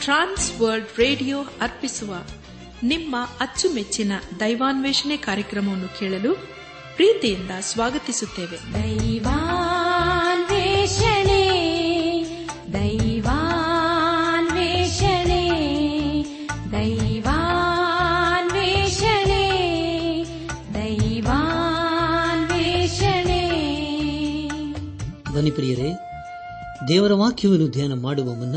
ಟ್ರಾನ್ಸ್ World radio ಅರ್ಪಿಸುವ ನಿಮ್ಮ ಅಚ್ಚುಮೆಚ್ಚಿನ ದೈವಾನ್ವೇಷಣೆ ಕಾರ್ಯಕ್ರಮವನ್ನು ಕೇಳಲು ಪ್ರೀತಿಯಿಂದ ಸ್ವಾಗತಿಸುತ್ತೇವೆ. ದೈವಾನ್ವೇಷಣೆ ದೈವಾನ್ವೇಷಣೆ ದೈವಾನ್ವೇಷಣೆ ದೈವಾನ್ವೇಷಣೆ. ಧ್ವನಿಪ್ರಿಯರೇ ಪ್ರಿಯರೇ ದೇವರ ವಾಕ್ಯವನ್ನು ಧ್ಯಾನ ಮಾಡುವ ಮುನ್ನ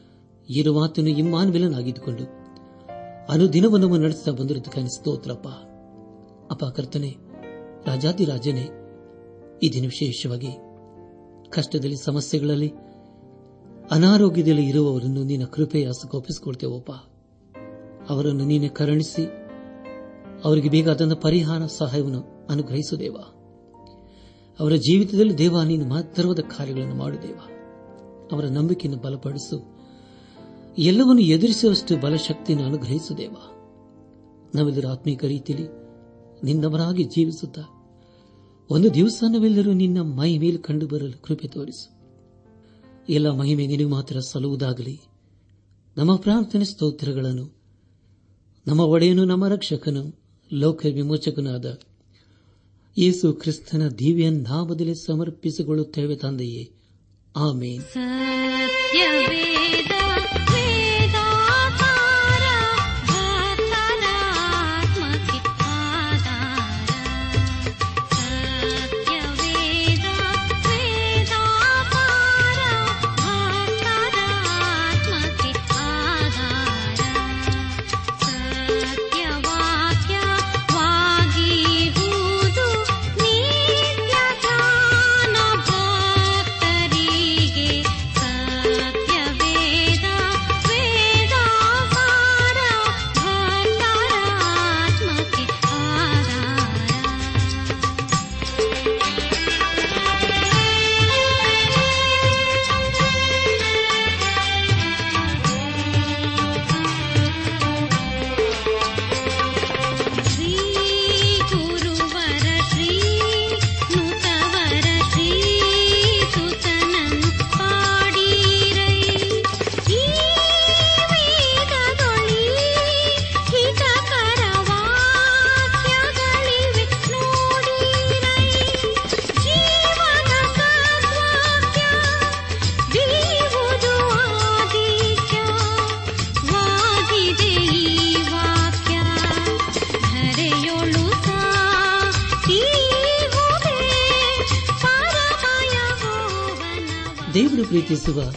ಇರುವಾತನು ಇಮ್ಮಾನ್ವಿಲನಾಗಿದ್ದುಕೊಂಡು ಅನುದಿನವನ್ನು ನಮ್ಮ ನಡೆಸ್ತಾ ಬಂದಿರೋದಕ್ಕೆ ಸ್ತೋತ್ರಪ್ಪ. ಅಪ್ಪ ಕರ್ತನೆ ರಾಜಾದಿರಾಜನೇ ಈ ದಿನ ವಿಶೇಷವಾಗಿ? ಕಷ್ಟದಲ್ಲಿ, ಸಮಸ್ಯೆಗಳಲ್ಲಿ, ಅನಾರೋಗ್ಯದಲ್ಲಿ ಇರುವವರನ್ನು ನಿನ್ನ ಕೃಪೆಯ ಹಸಗೊಪ್ಪಿಸಿಕೊಡ್ತೇವಪ್ಪ ಅವರನ್ನು ನೀನೆ ಕರುಣಿಸಿ, ಅವರಿಗೆ ಬೇಕಾದಂತಹ ಪರಿಹಾರ, ಸಹಾಯವನ್ನು ಅನುಗ್ರಹಿಸುದೇವ ಅವರ ಜೀವಿತದಲ್ಲಿ ದೇವ, ನೀನು ಮಹತ್ತರವಾದ ಕಾರ್ಯಗಳನ್ನು ಮಾಡುದೇವ ಅವರ ನಂಬಿಕೆಯನ್ನು ಬಲಪಡಿಸು. ಎಲ್ಲವನ್ನು ಎದುರಿಸುವಷ್ಟು ಬಲಶಕ್ತಿಯನ್ನು ಅನುಗ್ರಹಿಸುದೇವ ನಾವೆಲ್ಲರೂ ಆತ್ಮೀಕ ರೀತಿಯಲ್ಲಿ ನಿನ್ನವರಾಗಿ ಜೀವಿಸುತ್ತ ಒಂದು ದಿವಸ ನಾವೆಲ್ಲರೂ ನಿನ್ನ ಮೈ ಮೇಲೆ ಕಂಡು ಬರಲು ಕೃಪೆ ತೋರಿಸು. ಎಲ್ಲ ಮಹಿಮೆ ನಿನಗೆ ಮಾತ್ರ ಸಲ್ಲುವುದಾಗಲಿ. ನಮ್ಮ ಪ್ರಾರ್ಥನೆ ಸ್ತೋತ್ರಗಳನ್ನು ನಮ್ಮ ಒಡೆಯನು, ನಮ್ಮ ರಕ್ಷಕನು, ಲೋಕ ವಿಮೋಚಕನಾದ ಯೇಸು ಕ್ರಿಸ್ತನ ದಿವ್ಯ ನಾಮದಲ್ಲಿ ಸಮರ್ಪಿಸಿಕೊಳ್ಳುತ್ತೇವೆ ತಂದೆಯೇ. ಆಮೇನ್. ಪ್ರೀತಿಸುವ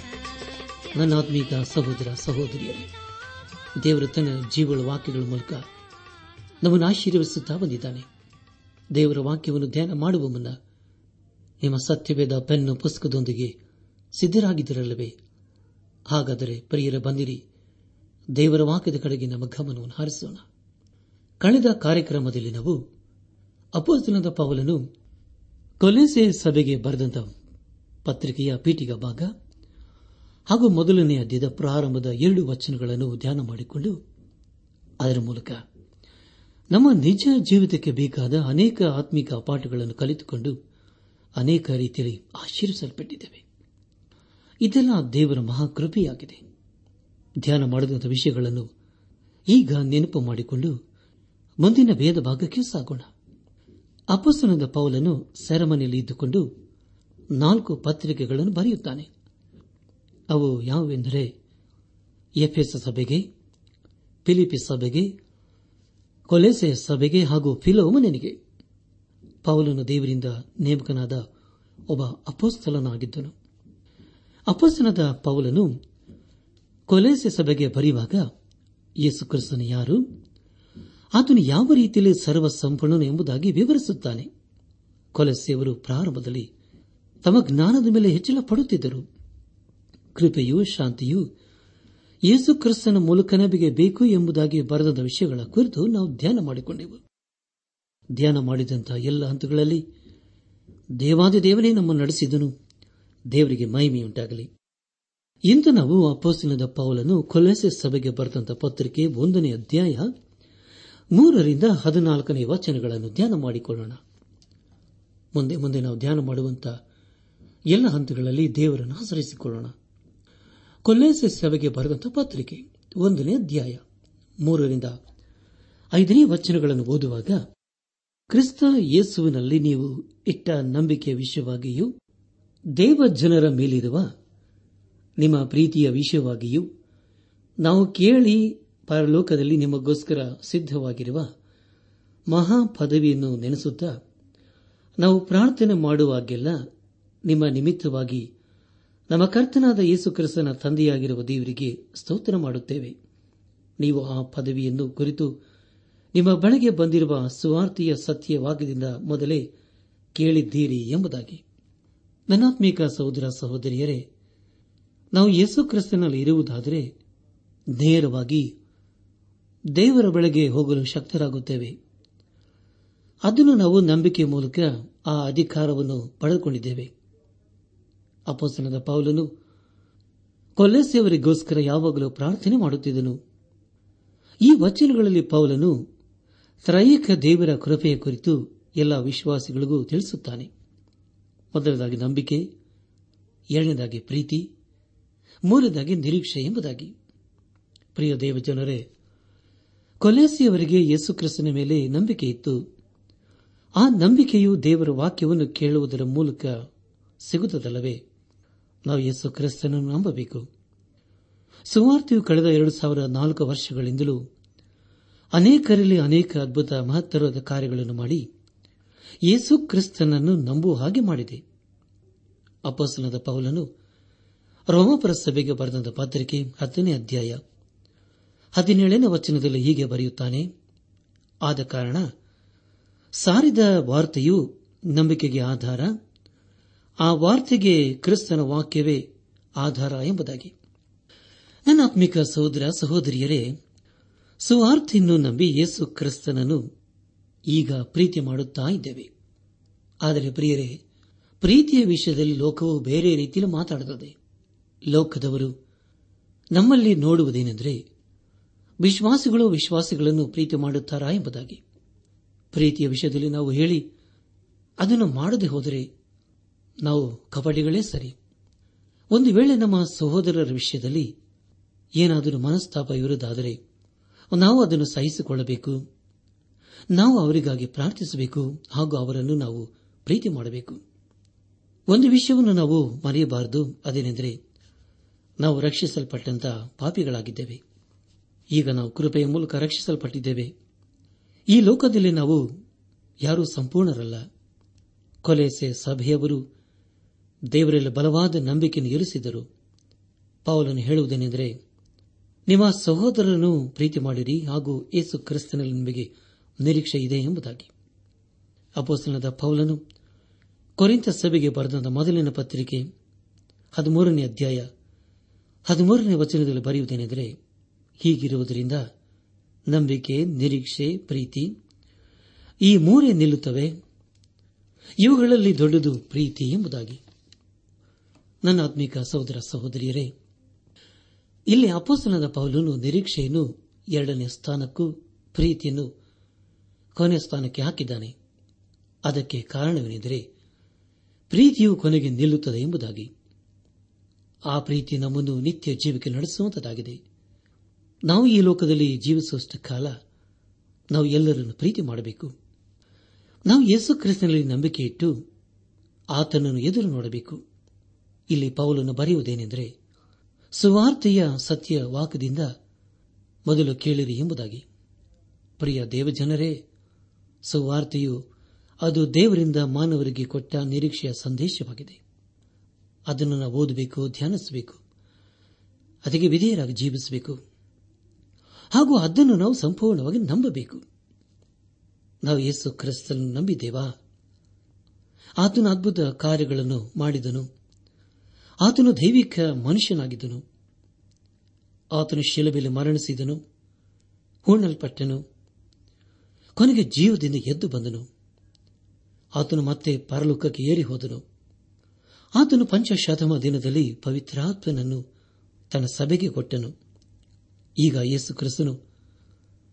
ನನ್ನ ಆತ್ಮೀಕ ಸಹೋದರ ಸಹೋದರಿಯರೇ, ದೇವರು ತನ್ನ ಜೀವಳ ವಾಕ್ಯಗಳ ಮೂಲಕ ನಮ್ಮನ್ನು ಆಶೀರ್ವದಿಸುತ್ತಾ ಬಂದಿದ್ದಾನೆ. ದೇವರ ವಾಕ್ಯವನ್ನು ಧ್ಯಾನ ಮಾಡುವ ಮುನ್ನ ನಿಮ್ಮ ಸತ್ಯವೇದ ಪೆನ್ನು ಪುಸ್ತಕದೊಂದಿಗೆ ಸಿದ್ಧರಾಗಿದ್ದಿರಲ್ಲವೇ? ಹಾಗಾದರೆ ಪ್ರಿಯರ ಬಂದಿರಿ ದೇವರ ವಾಕ್ಯದ ಕಡೆಗೆ ನಮ್ಮ ಗಮನವನ್ನು ಹಾರಿಸೋಣ. ಕಳೆದ ಕಾರ್ಯಕ್ರಮದಲ್ಲಿ ನಾವು ಅಪೋಸ್ತನದ ಪೌಲನು ಕೊಲೆಸೆ ಸಭೆಗೆ ಬರೆದಂತ ಪತ್ರಿಕೆಯ ಪೀಠಿಗ ಭಾಗ ಹಾಗೂ ಮೊದಲನೆಯ ದಿದ ಪ್ರಾರಂಭದ ಎರಡು ವಚನಗಳನ್ನು ಧ್ಯಾನ ಮಾಡಿಕೊಂಡು ಅದರ ಮೂಲಕ ನಮ್ಮ ನಿಜ ಜೀವಿತಕ್ಕೆ ಬೇಕಾದ ಅನೇಕ ಆತ್ಮಿಕ ಪಾಠಗಳನ್ನು ಕಲಿತುಕೊಂಡು ಅನೇಕ ರೀತಿಯಲ್ಲಿ ಆಶೀರ್ವಿಸಲ್ಪಟ್ಟಿದ್ದೇವೆ. ಇದೆಲ್ಲ ದೇವರ ಮಹಾಕೃಪೆಯಾಗಿದೆ. ಧ್ಯಾನ ಮಾಡಿದಂಥ ವಿಷಯಗಳನ್ನು ಈಗ ನೆನಪು ಮಾಡಿಕೊಂಡು ಮುಂದಿನ ಭೇದ ಭಾಗಕ್ಕೆ ಸಾಗೋಣ. ಅಪಸ್ತನದ ಪೌಲನ್ನು ಸೆರೆಮನೆಯಲ್ಲಿ ಇದ್ದುಕೊಂಡು ನಾಲ್ಕು ಪತ್ರಿಕೆಗಳನ್ನು ಬರೆಯುತ್ತಾನೆ. ಅವು ಯಾವುವೆಂದರೆ ಎಫ್ಎಸ್ ಸಭೆಗೆ, ಫಿಲಿಪಿ ಸಭೆಗೆ ಕೊಲೆಸೆ ಸಭೆಗೆ ಹಾಗೂ ಫಿಲೋಮನಿಗೆ. ಪೌಲನು ದೇವರಿಂದ ನೇಮಕನಾದ ಒಬ್ಬ ಅಪೋಸ್ತಲನಾಗಿದ್ದನು. ಅಪೋಸ್ತನದ ಪೌಲನು ಕೊಲೆಸೆ ಸಭೆಗೆ ಬರೆಯುವಾಗ ಯೇಸು ಕ್ರಿಸ್ತನು ಯಾರು? ಆತನು ಯಾವ ರೀತಿಯಲ್ಲಿ ಸರ್ವ ಸಂಪೂರ್ಣನು ಎಂಬುದಾಗಿ ವಿವರಿಸುತ್ತಾನೆ. ಕೊಲೆಸೆಯವರು ಪ್ರಾರಂಭದಲ್ಲಿ ತಮ್ಮ ಜ್ಞಾನದ ಮೇಲೆ ಹೆಚ್ಚಳ ಪಡುತ್ತಿದ್ದರು. ಕೃಪೆಯೂ ಶಾಂತಿಯೂ ಯೇಸು ಕ್ರಿಸ್ತನ ಮೂಲಕ ನಮಗೆ ಬೇಕು ಎಂಬುದಾಗಿ ಬರೆದ ವಿಷಯಗಳ ಕುರಿತು ನಾವು ಧ್ಯಾನ ಮಾಡಿಕೊಂಡೆವು. ಧ್ಯಾನ ಮಾಡಿದಂತಹ ಎಲ್ಲ ಹಂತಗಳಲ್ಲಿ ದೇವಾದಿ ದೇವನೇ ನಮ್ಮನ್ನು ನಡೆಸಿದನು. ದೇವರಿಗೆ ಮಹಿಮೆಯುಂಟಾಗಲಿ. ಇಂದು ನಾವು ಅಪ್ಪಸಿನದ ಪಾವಲನ್ನು ಕೊಲೆಸೆ ಸಭೆಗೆ ಬರೆದಂತಹ ಪತ್ರಿಕೆ ಒಂದನೇ ಅಧ್ಯಾಯ ಮೂರರಿಂದ ಹದಿನಾಲ್ಕನೇ ವಚನಗಳನ್ನು ಧ್ಯಾನ ಮಾಡಿಕೊಳ್ಳೋಣ. ಮುಂದೆ ಮುಂದೆ ನಾವು ಧ್ಯಾನ ಮಾಡುವಂತಹ ಎಲ್ಲ ಹಂತಗಳಲ್ಲಿ ದೇವರನ್ನು ಆಚರಿಸಿಕೊಳ್ಳೋಣ ಕೊಲ್ಲೇಸೆ ಸಭೆಗೆ ಬರೆದಂತ ಪತ್ರಿಕೆ, ಒಂದನೇ ಅಧ್ಯಾಯ, ಮೂರರಿಂದ ಐದನೇ ವಚನಗಳನ್ನು ಓದುವಾಗ, ಕ್ರಿಸ್ತ ಯೇಸುವಿನಲ್ಲಿ ನೀವು ಇಟ್ಟ ನಂಬಿಕೆಯ ವಿಷಯವಾಗಿಯೂ, ದೇವ ಜನರ ಮೇಲಿರುವ ನಿಮ್ಮ ಪ್ರೀತಿಯ ವಿಷಯವಾಗಿಯೂ, ನಾವು ಕೇಳಿ ಪರಲೋಕದಲ್ಲಿ ನಿಮಗೋಸ್ಕರ ಸಿದ್ಧವಾಗಿರುವ ಮಹಾ ಪದವಿಯನ್ನು ನೆನೆಸುತ್ತಾ, ನಾವು ಪ್ರಾರ್ಥನೆ ಮಾಡುವಾಗೆಲ್ಲ ನಿಮ್ಮ ನಿಮಿತ್ತವಾಗಿ ನಮ್ಮ ಕರ್ತನಾದ ಯೇಸು ಕ್ರಿಸ್ತನ ತಂದೆಯಾಗಿರುವ ದೇವರಿಗೆ ಸ್ತೋತ್ರ ಮಾಡುತ್ತೇವೆ. ನೀವು ಆ ಪದವಿಯನ್ನು ಕುರಿತು ನಿಮ್ಮ ಬಳಿಗೆ ಬಂದಿರುವ ಸುವಾರ್ತೆಯ ಸತ್ಯವಾಗದಿಂದ ಮೊದಲೇ ಕೇಳಿದ್ದೀರಿ ಎಂಬುದಾಗಿ. ನನಾತ್ಮೀಕ ಸಹೋದರ ಸಹೋದರಿಯರೇ, ನಾವು ಯೇಸು ಕ್ರಿಸ್ತನಲ್ಲಿ ಇರುವುದಾದರೆ ನೇರವಾಗಿ ದೇವರ ಬಳಿಗೆ ಹೋಗಲು ಶಕ್ತರಾಗುತ್ತೇವೆ. ಅದನ್ನು ನಾವು ನಂಬಿಕೆ ಮೂಲಕ ಆ ಅಧಿಕಾರವನ್ನು ಪಡೆದುಕೊಂಡಿದ್ದೇವೆ. ಅಪೋಸನದ ಪೌಲನು ಕೊಲ್ಲೆಸೆಯವರಿಗೋಸ್ಕರ ಯಾವಾಗಲೂ ಪ್ರಾರ್ಥನೆ ಮಾಡುತ್ತಿದ್ದನು. ಈ ವಚನಗಳಲ್ಲಿ ಪೌಲನು ತ್ರೈಕ ದೇವರ ಕೃಪೆಯ ಕುರಿತು ಎಲ್ಲ ವಿಶ್ವಾಸಿಗಳಿಗೂ ತಿಳಿಸುತ್ತಾನೆ. ಮೊದಲದಾಗಿ ನಂಬಿಕೆ, ಎರಡನೇದಾಗಿ ಪ್ರೀತಿ, ಮೂರನೇದಾಗಿ ನಿರೀಕ್ಷೆ ಎಂಬುದಾಗಿ. ಪ್ರಿಯ ದೇವಜನರೇ ಕೊಲೆಸಿಯವರಿಗೆ ಯೇಸುಕ್ರಿಸ್ತನ ಮೇಲೆ ನಂಬಿಕೆ ಇತ್ತು. ಆ ನಂಬಿಕೆಯು ದೇವರ ವಾಕ್ಯವನ್ನು ಕೇಳುವುದರ ಮೂಲಕ ಸಿಗುತ್ತದಲ್ಲವೇ? ನಾವು ಯೇಸು ಕ್ರಿಸ್ತನನ್ನು ನಂಬಬೇಕು. ಸುವಾರ್ತೆಯು ಕಳೆದ ಎರಡು ಸಾವಿರ ನಾಲ್ಕು ವರ್ಷಗಳಿಂದಲೂ ಅನೇಕರಲ್ಲಿ ಅನೇಕ ಅದ್ಭುತ ಮಹತ್ತರವಾದ ಕಾರ್ಯಗಳನ್ನು ಮಾಡಿ ಯೇಸು ಕ್ರಿಸ್ತನನ್ನು ನಂಬುವ ಹಾಗೆ ಮಾಡಿದೆ. ಅಪೋಸನದ ಪೌಲನು ರೋಮಪುರ ಸಭೆಗೆ ಬರೆದ ಪತ್ರಿಕೆ ಹತ್ತನೇ ಅಧ್ಯಾಯ ಹದಿನೇಳನೇ ವಚನದಲ್ಲಿ ಹೀಗೆ ಬರೆಯುತ್ತಾನೆ ಆದ ಕಾರಣ ಸಾರಿದ ವಾರ್ತೆಯು ನಂಬಿಕೆಗೆ ಆಧಾರ ಆ ವಾರ್ತೆಗೆ ಕ್ರಿಸ್ತನ ವಾಕ್ಯವೇ ಆಧಾರ ಎಂಬುದಾಗಿ. ನನ್ನ ಆತ್ಮಿಕ ಸಹೋದರ ಸಹೋದರಿಯರೇ, ಸುವಾರ್ತೆಯನ್ನು ನಂಬಿ ಯೇಸು ಕ್ರಿಸ್ತನನ್ನು ಈಗ ಪ್ರೀತಿ ಮಾಡುತ್ತಾ ಇದ್ದೇವೆ. ಆದರೆ ಪ್ರಿಯರೇ, ಪ್ರೀತಿಯ ವಿಷಯದಲ್ಲಿ ಲೋಕವು ಬೇರೆ ರೀತಿಯಲ್ಲಿ ಮಾತಾಡುತ್ತದೆ. ಲೋಕದವರು ನಮ್ಮಲ್ಲಿ ನೋಡುವುದೇನೆಂದರೆ, ವಿಶ್ವಾಸಿಗಳು ವಿಶ್ವಾಸಿಗಳನ್ನು ಪ್ರೀತಿ ಮಾಡುತ್ತಾರಾ ಎಂಬುದಾಗಿ. ಪ್ರೀತಿಯ ವಿಷಯದಲ್ಲಿ ನಾವು ಹೇಳಿ, ಅದನ್ನು ಮಾಡದೆ ಹೋದರೆ ನಾವು ಕಬಡ್ಡಿಗಳೇ ಸರಿ. ಒಂದು ವೇಳೆ ನಮ್ಮ ಸಹೋದರರ ವಿಷಯದಲ್ಲಿ ಏನಾದರೂ ಮನಸ್ತಾಪ ಇರುವುದಾದರೆ ನಾವು ಅದನ್ನು ಸಹಿಸಿಕೊಳ್ಳಬೇಕು. ನಾವು ಅವರಿಗಾಗಿ ಪ್ರಾರ್ಥಿಸಬೇಕು ಹಾಗೂ ಅವರನ್ನು ನಾವು ಪ್ರೀತಿ ಮಾಡಬೇಕು. ಒಂದು ವಿಷಯವನ್ನು ನಾವು ಮರೆಯಬಾರದು. ಅದೇನೆಂದರೆ ನಾವು ರಕ್ಷಿಸಲ್ಪಟ್ಟಂತಹ ಪಾಪಿಗಳಾಗಿದ್ದೇವೆ. ಈಗ ನಾವು ಕೃಪೆಯ ಮೂಲಕ ರಕ್ಷಿಸಲ್ಪಟ್ಟಿದ್ದೇವೆ. ಈ ಲೋಕದಲ್ಲಿ ನಾವು ಯಾರೂ ಸಂಪೂರ್ಣರಲ್ಲ. ಕೊಲೆಸೆ ಸಭೆಯವರು ದೇವರಲ್ಲಿ ಬಲವಾದ ನಂಬಿಕೆಯನ್ನು ಇರಿಸಿದರು. ಪೌಲನು ಹೇಳುವುದೇನೆಂದರೆ, ನಿಮ್ಮ ಸಹೋದರರನ್ನು ಪ್ರೀತಿ ಮಾಡಿರಿ ಹಾಗೂ ಯೇಸು ಕ್ರಿಸ್ತನಲ್ಲಿ ನಿಮಗೆ ನಿರೀಕ್ಷೆ ಇದೆ ಎಂಬುದಾಗಿ. ಅಪೋಸ್ತನದ ಪೌಲನು ಕೊರಿಂತ ಸಭೆಗೆ ಬರೆದ ಮೊದಲಿನ ಪತ್ರಿಕೆ ಹದಿಮೂರನೇ ಅಧ್ಯಾಯ ಹದಿಮೂರನೇ ವಚನದಲ್ಲಿ ಬರೆಯುವುದೇನೆಂದರೆ, ಹೀಗಿರುವುದರಿಂದ ನಂಬಿಕೆ, ನಿರೀಕ್ಷೆ, ಪ್ರೀತಿ ಈ ಮೂರೇ ನಿಲ್ಲುತ್ತವೆ. ಇವುಗಳಲ್ಲಿ ದೊಡ್ಡದು ಪ್ರೀತಿ ಎಂಬುದಾಗಿ. ನನ್ನ ಆತ್ಮಿಕ ಸಹೋದರ ಸಹೋದರಿಯರೇ, ಇಲ್ಲಿ ಅಪೋಸ್ತನದ ಪೌಲನು ನಿರೀಕ್ಷೆಯನ್ನು ಎರಡನೇ ಸ್ಥಾನಕ್ಕೂ, ಪ್ರೀತಿಯನ್ನು ಕೊನೆ ಸ್ಥಾನಕ್ಕೆ ಹಾಕಿದ್ದಾನೆ. ಅದಕ್ಕೆ ಕಾರಣವೇನೆಂದರೆ ಪ್ರೀತಿಯು ಕೊನೆಗೆ ನಿಲ್ಲುತ್ತದೆ ಎಂಬುದಾಗಿ. ಆ ಪ್ರೀತಿ ನಮ್ಮನ್ನು ನಿತ್ಯ ಜೀವಿಕೆ ನಡೆಸುವಂತದಾಗಿದೆ ನಾವು ಈ ಲೋಕದಲ್ಲಿ ಜೀವಿಸುವಷ್ಟು ಕಾಲ ನಾವು ಎಲ್ಲರನ್ನು ಪ್ರೀತಿ ಮಾಡಬೇಕು. ನಾವು ಯೇಸು ಕ್ರಿಸ್ತನಲ್ಲಿ ನಂಬಿಕೆ ಇಟ್ಟು ಆತನನ್ನು ಎದುರು ನೋಡಬೇಕು. ಇಲ್ಲಿ ಪೌಲನ್ನು ಬರೆಯುವುದೇನೆಂದರೆ, ಸುವಾರ್ತೆಯ ಸತ್ಯ ವಾಕ್ಯದಿಂದ ಮೊದಲು ಕೇಳಿರಿ ಎಂಬುದಾಗಿ. ಪ್ರಿಯ ದೇವಜನರೇ, ಸುವಾರ್ತೆಯು ಅದು ದೇವರಿಂದ ಮಾನವರಿಗೆ ಕೊಟ್ಟ ನಿರೀಕ್ಷೆಯ ಸಂದೇಶವಾಗಿದೆ. ಅದನ್ನು ನಾವು ಓದಬೇಕು, ಧ್ಯಾನಿಸಬೇಕು, ಅದಕ್ಕೆ ವಿಧೇಯರಾಗಿ ಜೀವಿಸಬೇಕು. ಹಾಗೂ ಅದನ್ನು ನಾವು ಸಂಪೂರ್ಣವಾಗಿ ನಂಬಬೇಕು. ನಾವು ಯೇಸು ಕ್ರಿಸ್ತನನ್ನು ನಂಬಿದ್ದೇವಾ? ಆತನ ಅದ್ಭುತ ಕಾರ್ಯಗಳನ್ನು ಮಾಡಿದನು. ಆತನು ದೈವಿಕ ಮನುಷ್ಯನಾಗಿದ್ದನು. ಆತನು ಶಿಲಬೆಲೆ ಮರಣಿಸಿದನು, ಹೂಣಲ್ಪಟ್ಟನು, ಕೊನೆಗೆ ಜೀವದಿಂದ ಎದ್ದು ಬಂದನು. ಆತನು ಮತ್ತೆ ಪರಲೋಕಕ್ಕೆ ಏರಿ ಹೋದನು. ಆತನು ಪಂಚಶತಮ ದಿನದಲ್ಲಿ ಪವಿತ್ರಾತ್ಮನನ್ನು ತನ್ನ ಸಭೆಗೆ ಕೊಟ್ಟನು. ಈಗ ಯೇಸು ಕ್ರಿಸ್ತನು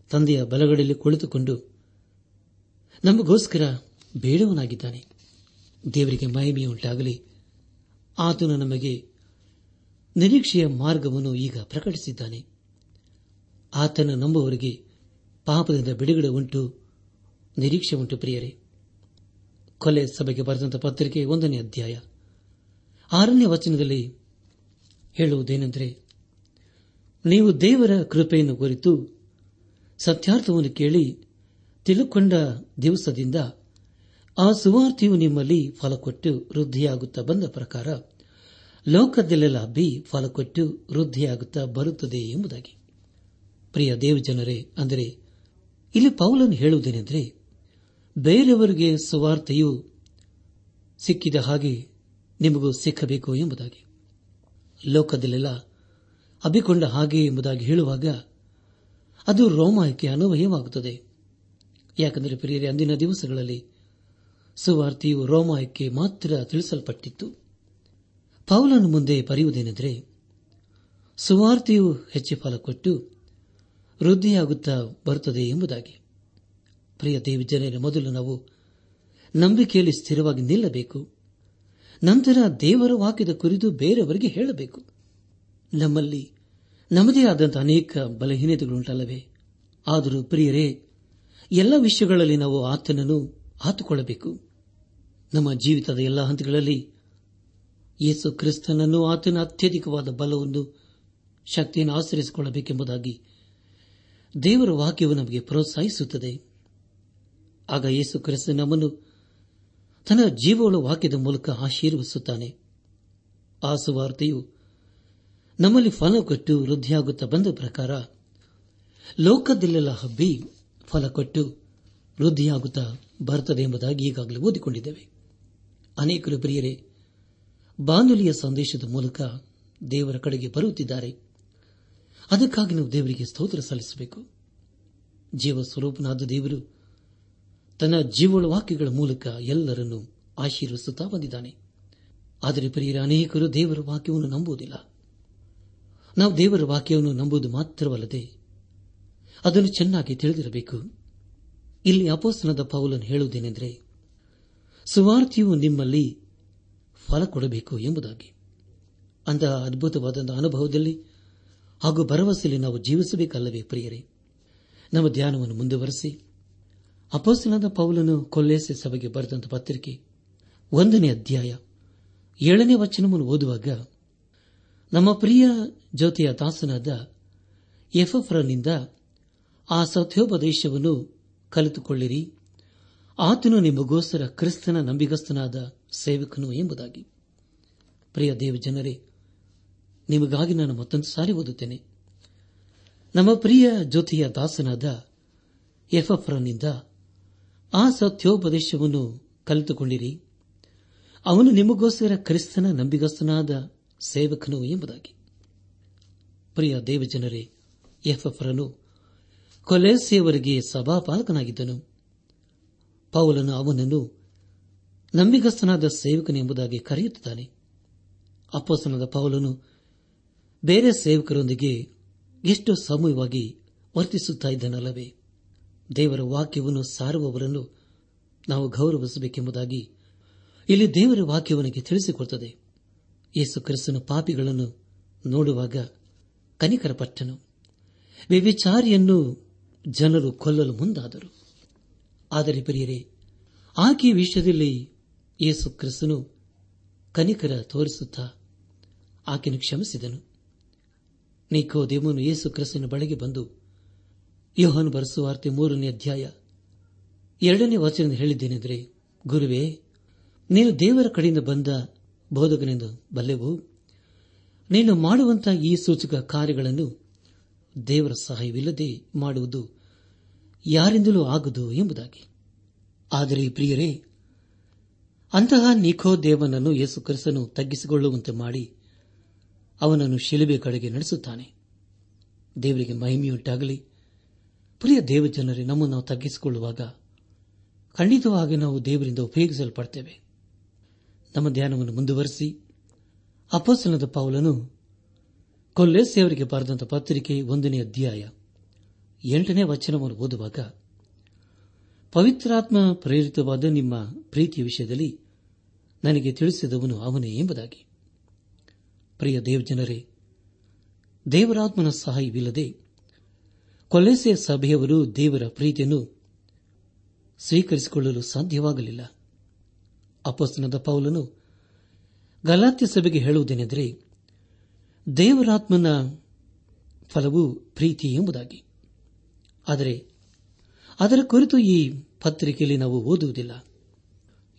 ತಂದೆಯ ಬಲಗಡೆಯಲ್ಲಿ ಕುಳಿತುಕೊಂಡು ನಮಗೋಸ್ಕರ ಬೇಡವನಾಗಿದ್ದಾನೆ. ದೇವರಿಗೆ ಮಹಿಮೆಯುಂಟಾಗಲಿ. ಆತನು ನಮಗೆ ನಿರೀಕ್ಷೆಯ ಮಾರ್ಗವನ್ನು ಈಗ ಪ್ರಕಟಿಸಿದ್ದಾನೆ. ಆತನ ನಂಬುವವರಿಗೆ ಪಾಪದಿಂದ ಬಿಡುಗಡೆ ಉಂಟು, ನಿರೀಕ್ಷೆ ಉಂಟು ಪ್ರಿಯರೇ. ಕೊಲೆ ಸಭೆಗೆ ಬರೆದಂತಹ ಪತ್ರಿಕೆ ಒಂದನೇ ಅಧ್ಯಾಯ. ಆರನೇ ವಚನದಲ್ಲಿ ಹೇಳುವುದೇನೆಂದರೆ, ನೀವು ದೇವರ ಕೃಪೆಯನ್ನು ಕುರಿತು ಸತ್ಯಾರ್ಥವನ್ನು ಕೇಳಿ ತಿಳುಕೊಂಡ ದಿವಸದಿಂದ ಆ ಸುವಾರ್ತೆಯು ನಿಮ್ಮಲ್ಲಿ ಫಲಕೊಟ್ಟು ವೃದ್ಧಿಯಾಗುತ್ತಾ ಬಂದ ಪ್ರಕಾರ ಲೋಕದಲ್ಲೆಲ್ಲ ಹಬ್ಬಿ ಫಲಕೊಟ್ಟು ವೃದ್ಧಿಯಾಗುತ್ತಾ ಬರುತ್ತದೆ ಎಂಬುದಾಗಿ. ಪ್ರಿಯ ದೇವಜನರೇ, ಅಂದರೆ ಇಲ್ಲಿ ಪೌಲನ್ ಹೇಳುವುದೇನೆಂದರೆ ಬೇರೆಯವರಿಗೆ ಸುವಾರ್ತೆಯು ಸಿಕ್ಕಿದ ಹಾಗೆ ನಿಮಗೂ ಸಿಕ್ಕಬೇಕು ಎಂಬುದಾಗಿ. ಲೋಕದಲ್ಲೆಲ್ಲ ಅಬ್ಬಿಕೊಂಡ ಹಾಗೆ ಎಂಬುದಾಗಿ ಹೇಳುವಾಗ ಅದು ರೋಮಾಯಕ್ಕೆ ಅನ್ವಯವಾಗುತ್ತದೆ. ಯಾಕೆಂದರೆ ಪ್ರಿಯರೇ, ಅಂದಿನ ದಿವಸಗಳಲ್ಲಿ ಸುವಾರ್ತೆಯು ರೋಮಾಯಕ್ಕೆ ಮಾತ್ರ ತಿಳಿಸಲ್ಪಟ್ಟಿತ್ತು. ಪೌಲನು ಮುಂದೆ ಬರೆಯುವುದೇನೆಂದರೆ, ಸುವಾರ್ತೆಯು ಹೆಚ್ಚು ಫಲ ಕೊಟ್ಟು ವೃದ್ಧಿಯಾಗುತ್ತಾ ಬರುತ್ತದೆ ಎಂಬುದಾಗಿ. ಪ್ರಿಯ ದೇವಿ ಜನರ, ಮೊದಲು ನಾವು ನಂಬಿಕೆಯಲ್ಲಿ ಸ್ಥಿರವಾಗಿ ನಿಲ್ಲಬೇಕು. ನಂತರ ದೇವರ ವಾಕ್ಯದ ಕುರಿತು ಬೇರೆಯವರಿಗೆ ಹೇಳಬೇಕು. ನಮ್ಮಲ್ಲಿ ನಮ್ಮದೇ ಆದಂತಹ ಅನೇಕ ಬಲಹೀನತೆಗಳುಂಟಲ್ಲವೇ ಆದರೂ ಪ್ರಿಯರೇ, ಎಲ್ಲ ವಿಷಯಗಳಲ್ಲಿ ನಾವು ಆತನನ್ನು ಆತುಕೊಳ್ಳಬೇಕು. ನಮ್ಮ ಜೀವಿತದ ಎಲ್ಲ ಹಂತಗಳಲ್ಲಿ ಯೇಸು ಕ್ರಿಸ್ತನನ್ನು ಆತನ ಅತ್ಯಧಿಕವಾದ ಬಲವನ್ನು ಶಕ್ತಿಯನ್ನು ಆಚರಿಸಿಕೊಳ್ಳಬೇಕೆಂಬುದಾಗಿ ದೇವರ ವಾಕ್ಯವು ನಮಗೆ ಪ್ರೋತ್ಸಾಹಿಸುತ್ತದೆ. ಆಗ ಯೇಸು ಕ್ರಿಸ್ತ ತನ್ನ ಜೀವಗಳ ವಾಕ್ಯದ ಮೂಲಕ ಆಶೀರ್ವಿಸುತ್ತಾನೆ ಆ ಸುವಾರ್ತೆಯು ನಮ್ಮಲ್ಲಿ ಫಲ ಕೊಟ್ಟು ವೃದ್ಧಿಯಾಗುತ್ತಾ ಬಂದ ಪ್ರಕಾರ ಲೋಕದಲ್ಲೆಲ್ಲ ಹಬ್ಬಿ ಫಲ ಕೊಟ್ಟು ವೃದ್ಧಿಯಾಗುತ್ತಾ ಬರುತ್ತದೆ ಎಂಬುದಾಗಿ ಈಗಾಗಲೇ ಓದಿಕೊಂಡಿದ್ದೇವೆ. ಅನೇಕರು ಪ್ರಿಯರೇ, ಬಾನುಲಿಯ ಸಂದೇಶದ ಮೂಲಕ ದೇವರ ಕಡೆಗೆ ಬರುತ್ತಿದ್ದಾರೆ. ಅದಕ್ಕಾಗಿ ನಾವು ದೇವರಿಗೆ ಸ್ತೋತ್ರ ಸಲ್ಲಿಸಬೇಕು. ಜೀವ ಸ್ವರೂಪನಾದ ದೇವರು ತನ್ನ ಜೀವಳ ವಾಕ್ಯಗಳ ಮೂಲಕ ಎಲ್ಲರನ್ನು ಆಶೀರ್ವಿಸುತ್ತಾ ಬಂದಿದ್ದಾನೆ. ಆದರೆ ಪ್ರಿಯರ, ಅನೇಕರು ದೇವರ ವಾಕ್ಯವನ್ನು ನಂಬುವುದಿಲ್ಲ. ನಾವು ದೇವರ ವಾಕ್ಯವನ್ನು ನಂಬುವುದು ಮಾತ್ರವಲ್ಲದೆ ಅದನ್ನು ಚೆನ್ನಾಗಿ ತಿಳಿದಿರಬೇಕು. ಇಲ್ಲಿ ಅಪೋಸನದ ಪೌಲನ್ನು ಹೇಳುವುದೇನೆಂದರೆ ಸುವಾರ್ತಿಯು ನಿಮ್ಮಲ್ಲಿ ಫಲ ಕೊಡಬೇಕು ಎಂಬುದಾಗಿ. ಅಂತಹ ಅದ್ಭುತವಾದಂತಹ ಅನುಭವದಲ್ಲಿ ಹಾಗೂ ಭರವಸೆಯಲ್ಲಿ ನಾವು ಜೀವಿಸಬೇಕಲ್ಲವೇ ಪ್ರಿಯರೇ? ನಮ್ಮ ಧ್ಯಾನವನ್ನು ಮುಂದುವರೆಸಿ. ಅಪೋಸ್ತನದ ಪೌಲನು ಕೊಲ್ಲೇಸೆ ಸಭೆಗೆ ಬರೆದಂತ ಪತ್ರಿಕೆ ಒಂದನೇ ಅಧ್ಯಾಯ ಏಳನೇ ವಚನವನ್ನು ಓದುವಾಗ ನಮ್ಮ ಪ್ರಿಯ ಜ್ಯೋತಿಯ ದಾಸನಾದ ಎಫ್ಎಫ್ರನಿಂದ ಆ ಸತ್ಯೋಪದೇಶವನ್ನು ಕಲಿತುಕೊಳ್ಳಿರಿ. ಆತನು ನಿಮಗೋಸ್ಕರ ಕ್ರಿಸ್ತನ ನಂಬಿಗಸ್ತನಾದ ಸೇವಕನು ಎಂಬುದಾಗಿ. ಪ್ರಿಯ ದೇವ ಜನರೇ ನಿಮಗಾಗಿ ನಾನು ಮತ್ತೊಂದು ಸಾರಿ ಓದುತ್ತೇನೆ. ನಮ್ಮ ಪ್ರಿಯ ಜ್ಯೋತಿಯ ದಾಸನಾದ ಎಫ್ಎಫ್ರನ್ನಿಂದ ಆ ಸತ್ಯೋಪದೇಶವನ್ನು ಕಲಿತುಕೊಂಡಿರಿ. ಅವನು ನಿಮಗೋಸ್ಕರ ಕ್ರಿಸ್ತನ ನಂಬಿಗಸ್ತನಾದ ಸೇವಕನು ಎಂಬುದಾಗಿ. ಪ್ರಿಯ ದೇವಜನರೇ ಎಫ್ಎಫ್ರನು ಕೊಲೆಸಿಯವರಿಗೆ ಸಭಾಪಾಲಕನಾಗಿದ್ದನು. ಪೌಲನು ಅವನನ್ನು, ನಂಬಿಗಸ್ತನಾದ ಸೇವಕನೆಂಬುದಾಗಿ ಕರೆಯುತ್ತಾನೆ ಅಪ್ಪಸನದ ಪೌಲನು ಬೇರೆ ಸೇವಕರೊಂದಿಗೆ ಎಷ್ಟು ಸಮಯವಾಗಿ ವರ್ತಿಸುತ್ತಿದ್ದನಲ್ಲವೇ ದೇವರ ವಾಕ್ಯವನ್ನು ಸಾರುವವರನ್ನು ನಾವು ಗೌರವಿಸಬೇಕೆಂಬುದಾಗಿ ಇಲ್ಲಿ ದೇವರ ವಾಕ್ಯವನಿಗೆ ತಿಳಿಸಿಕೊಡುತ್ತದೆ. ಯೇಸು ಕ್ರಿಸ್ತನ ಪಾಪಿಗಳನ್ನು ನೋಡುವಾಗ ಕನಿಕರಪಟ್ಟನು. ವಿವಿಚಾರಿಯನ್ನು ಜನರು ಕೊಲ್ಲಲು ಮುಂದಾದರು. ಆದರೆ ಪ್ರಿಯರೇ, ಆಕೆ ವಿಷಯದಲ್ಲಿ ಯೇಸು ಕ್ರಿಸ್ತನು ಕನಿಕರ ತೋರಿಸುತ್ತಾ ಆಕೆಯನ್ನು ಕ್ಷಮಿಸಿದನು. ನಿಖೋ ದೇವನು ಯೇಸು ಕ್ರಿಸ್ತನ ಬಳಿಗೆ ಬಂದು ಯೋಹನ್ ಬರೆಸುವಾರ್ತೆ ಮೂರನೇ ಅಧ್ಯಾಯ ಎರಡನೇ ವಚನ ಹೇಳಿದ್ದೇನೆಂದರೆ, ಗುರುವೇ, ನೀನು ದೇವರ ಕಡೆಯಿಂದ ಬಂದ ಬೋಧಕನೆಂದು ಬಲ್ಲೆವು, ನೀನು ಮಾಡುವಂತಹ ಈ ಸೂಚಕ ಕಾರ್ಯಗಳನ್ನು ದೇವರ ಸಹಾಯವಿಲ್ಲದೆ ಮಾಡುವುದು ಯಾರಿಂದಲೂ ಆಗದು ಎಂಬುದಾಗಿ. ಆದರೆ ಪ್ರಿಯರೇ, ಅಂತಹ ನಿಖೋ ದೇವನನ್ನು ಯೇಸು ಕ್ರಿಸ್ತನು ತಗ್ಗಿಸಿಕೊಳ್ಳುವಂತೆ ಮಾಡಿ ಅವನನ್ನು ಶಿಲುಬೆ ಕಡೆಗೆ ನಡೆಸುತ್ತಾನೆ. ದೇವರಿಗೆ ಮಹಿಮೆಯುಂಟಾಗಲಿ. ಪ್ರಿಯ ದೇವಜನರೇ, ನಮ್ಮನ್ನು ನಾವು ತಗ್ಗಿಸಿಕೊಳ್ಳುವಾಗ ಖಂಡಿತವಾಗಿ ನಾವು ದೇವರಿಂದ ಉಪಯೋಗಿಸಲ್ಪಡ್ತೇವೆ. ನಮ್ಮ ಧ್ಯಾನವನ್ನು ಮುಂದುವರೆಸಿ ಅಪೋಸನದ ಪೌಲನು ಕೊಲ್ಲೆಸೆಯವರಿಗೆ ಬರೆದಂತ ಪತ್ರಿಕೆ ಒಂದನೇ ಅಧ್ಯಾಯ ಎಂಟನೇ ವಚನವನ್ನು ಓದುವಾಗ, ಪವಿತ್ರಾತ್ಮ ಪ್ರೇರಿತವಾದ ನಿಮ್ಮ ಪ್ರೀತಿಯ ವಿಷಯದಲ್ಲಿ ನನಗೆ ತಿಳಿಸಿದವನು ಅವನೇ ಎಂಬುದಾಗಿ. ಪ್ರಿಯ ದೇವಜನರೇ, ದೇವರಾತ್ಮನ ಸಹಾಯವಿಲ್ಲದೆ ಕೊಲೆಸೆ ಸಭೆಯವರು ದೇವರ ಪ್ರೀತಿಯನ್ನು ಸ್ವೀಕರಿಸಿಕೊಳ್ಳಲು ಸಾಧ್ಯವಾಗಲಿಲ್ಲ. ಅಪಸ್ತನದ ಪೌಲನು ಗಲಾತ್ಯ ಸಭೆಗೆ ಹೇಳುವುದೇನೆಂದರೆ, ದೇವರಾತ್ಮನ ಫಲವು ಪ್ರೀತಿ ಎಂಬುದಾಗಿ. ಆದರೆ ಅದರ ಕುರಿತು ಈ ಪತ್ರಿಕೆಯಲ್ಲಿ ನಾವು ಓದುವುದಿಲ್ಲ.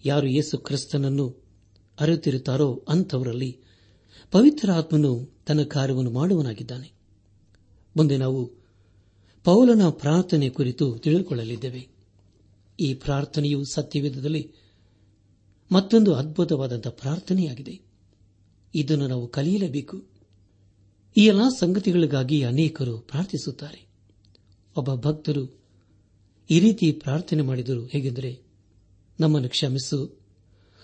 ಯಾರು ಯೇಸು ಕ್ರಿಸ್ತನನ್ನು ಅರಿತಿರುತ್ತಾರೋ ಅಂಥವರಲ್ಲಿ ಪವಿತ್ರ ಆತ್ಮನು ತನ್ನ ಕಾರ್ಯವನ್ನು ಮಾಡುವನಾಗಿದ್ದಾನೆ. ಮುಂದೆ ನಾವು ಪೌಲನ ಪ್ರಾರ್ಥನೆ ಕುರಿತು ತಿಳಿದುಕೊಳ್ಳಲಿದ್ದೇವೆ. ಈ ಪ್ರಾರ್ಥನೆಯು ಸತ್ಯವಿಧದಲ್ಲಿ ಮತ್ತೊಂದು ಅದ್ಭುತವಾದಂತಹ ಪ್ರಾರ್ಥನೆಯಾಗಿದೆ. ಇದನ್ನು ನಾವು ಕಲಿಯಲೇಬೇಕು. ಈ ಎಲ್ಲಾ ಸಂಗತಿಗಳಿಗಾಗಿ ಅನೇಕರು ಪ್ರಾರ್ಥಿಸುತ್ತಾರೆ. ಒಬ್ಬ ಭಕ್ತರು ಈ ರೀತಿ ಪ್ರಾರ್ಥನೆ ಮಾಡಿದರು. ಹೇಗೆಂದರೆ, ನಮ್ಮನ್ನು ಕ್ಷಮಿಸು.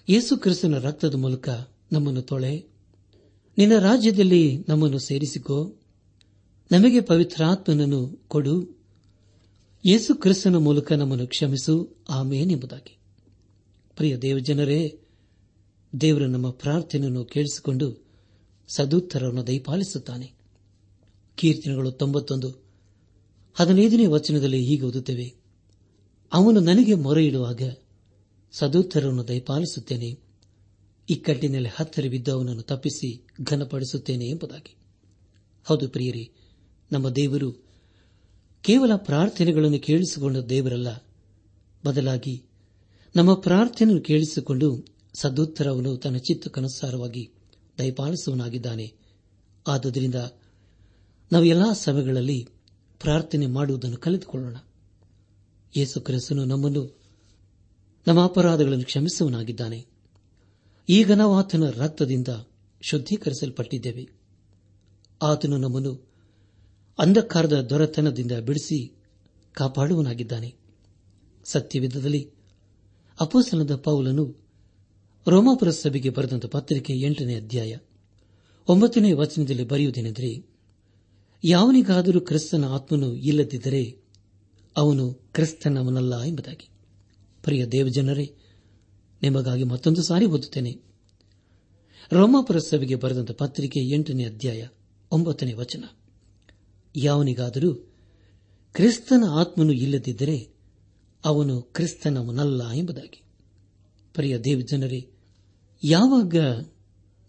ಯೇಸು ಕ್ರಿಸ್ತನ ರಕ್ತದ ಮೂಲಕ ನಮ್ಮನ್ನು ತೊಳೆ. ನಿನ್ನ ರಾಜ್ಯದಲ್ಲಿ ನಮ್ಮನ್ನು ಸೇರಿಸಿಕೋ. ನಮಗೆ ಪವಿತ್ರಾತ್ಮನನ್ನು ಕೊಡು. ಯೇಸು ಕ್ರಿಸ್ತನ ಮೂಲಕ ನಮ್ಮನ್ನು ಕ್ಷಮಿಸು. ಆಮೇನೆಂಬುದಾಗಿ ಪ್ರಿಯ ದೇವಜನರೇ ದೇವರು ನಮ್ಮ ಪ್ರಾರ್ಥನೆಯನ್ನು ಕೇಳಿಸಿಕೊಂಡು ಸದುತ್ತರವನ್ನು ದಯಪಾಲಿಸುತ್ತಾನೆ. ಕೀರ್ತನೆಗಳು ತೊಂಬತ್ತೊಂದು. ಹದಿನೈದನೇ ವಚನದಲ್ಲಿ ಹೀಗೆ ಓದುತ್ತೇವೆ. ಅವನು ನನಗೆ ಮೊರೆ ಇಡುವಾಗ ಸದೋತ್ತರವನ್ನು ದಯಪಾಲಿಸುತ್ತೇನೆ ಇಕ್ಕಟ್ಟಿನಲ್ಲಿ ಹತ್ತಿರ ಬಿದ್ದವನನ್ನು ತಪ್ಪಿಸಿ ಘನಪಡಿಸುತ್ತೇನೆ ಎಂಬುದಾಗಿ. ಹೌದು ಪ್ರಿಯರೇ, ನಮ್ಮ ದೇವರು ಕೇವಲ ಪ್ರಾರ್ಥನೆಗಳನ್ನು ಕೇಳಿಸಿಕೊಂಡ ದೇವರಲ್ಲ. ಬದಲಾಗಿ ನಮ್ಮ ಪ್ರಾರ್ಥನೆಯನ್ನು ಕೇಳಿಸಿಕೊಂಡು ಸದೋತ್ತರವನ್ನು ತನ್ನ ಚಿತ್ತಕ್ಕನುಸಾರವಾಗಿ ದಯಪಾಲಿಸುವನಾಗಿದ್ದಾನೆ ಆದುದರಿಂದ ನಾವು ಎಲ್ಲಾ ಸಮಯಗಳಲ್ಲಿ ಪ್ರಾರ್ಥನೆ ಮಾಡುವುದನ್ನು ಕಲಿತುಕೊಳ್ಳೋಣ ಯೇಸು ಕ್ರಿಸ್ತನು ನಮ್ಮನ್ನು ನಮ್ಮ ಅಪರಾಧಗಳನ್ನು ಕ್ಷಮಿಸುವನಾಗಿದ್ದಾನೆ ಈಗ ನಾವು ಆತನ ರಕ್ತದಿಂದ ಶುದ್ಧೀಕರಿಸಲ್ಪಟ್ಟಿದ್ದೇವೆ. ಆತನು ನಮ್ಮನ್ನು ಅಂಧಕಾರದ ದೊರೆತನದಿಂದ ಬಿಡಿಸಿ ಕಾಪಾಡುವನಾಗಿದ್ದಾನೆ ಸತ್ಯವಿಧದಲ್ಲಿ ಅಪೋಸನದ ಪೌಲನು ರೋಮಾಪುರ ಸಭೆಗೆ ಬರೆದಂತ ಪತ್ರಿಕೆ ಎಂಟನೇ ಅಧ್ಯಾಯ ಒಂಬತ್ತನೇ ವಚನದಲ್ಲಿ ಬರೆಯುವುದೇನೆಂದರೆ ಯಾವನಿಗಾದರೂ ಕ್ರಿಸ್ತನ ಆತ್ಮನು ಇಲ್ಲದಿದ್ದರೆ ಅವನು ಕ್ರಿಸ್ತನವನಲ್ಲ ಎಂಬುದಾಗಿ. ಪ್ರಿಯ ದೇವಜನರೇ, ನಿಮಗಾಗಿ ಮತ್ತೊಂದು ಸಾರಿ ಓದುತ್ತೇನೆ. ರೋಮಾಪುರ ಸಭೆಗೆ ಬರೆದಂತ ಪತ್ರಿಕೆ ಎಂಟನೇ ಅಧ್ಯಾಯ ಒಂಬತ್ತನೇ ವಚನ. ಯಾವನಿಗಾದರೂ ಕ್ರಿಸ್ತನ ಆತ್ಮನು ಇಲ್ಲದಿದ್ದರೆ ಅವನು ಕ್ರಿಸ್ತನವನಲ್ಲ ಎಂಬುದಾಗಿ. ಪ್ರಿಯ ದೇವಜನರೇ, ಯಾವಾಗ